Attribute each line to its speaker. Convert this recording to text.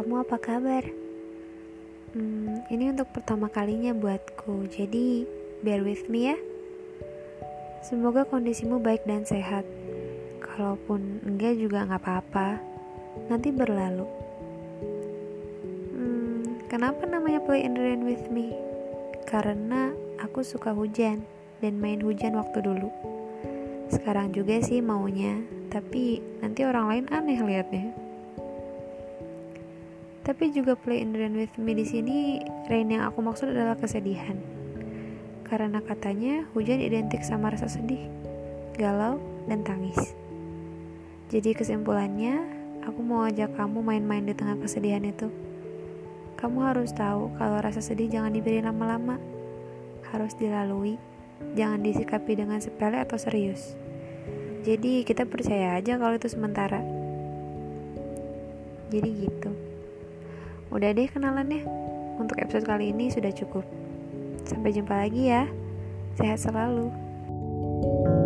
Speaker 1: kamu apa kabar? Hmm, ini untuk pertama kalinya buatku, jadi bear with me ya. Semoga kondisimu baik dan sehat. Kalaupun enggak juga nggak apa-apa, nanti berlalu. Hmm, kenapa namanya play in the rain with me? Karena aku suka hujan dan main hujan waktu dulu. Sekarang juga sih maunya, tapi nanti orang lain aneh liatnya. Tapi juga play in rain with me di sini, rain yang aku maksud adalah kesedihan. Karena katanya hujan identik sama rasa sedih, galau, dan tangis. Jadi kesimpulannya, aku mau ajak kamu main-main di tengah kesedihan itu. Kamu harus tahu kalau rasa sedih jangan diberi lama-lama. Harus dilalui, jangan disikapi dengan sepele atau serius. Jadi kita percaya aja kalau itu sementara. Jadi gitu. Udah deh kenalannya. Untuk episode kali ini sudah cukup. Sampai jumpa lagi ya. Sehat selalu. thank you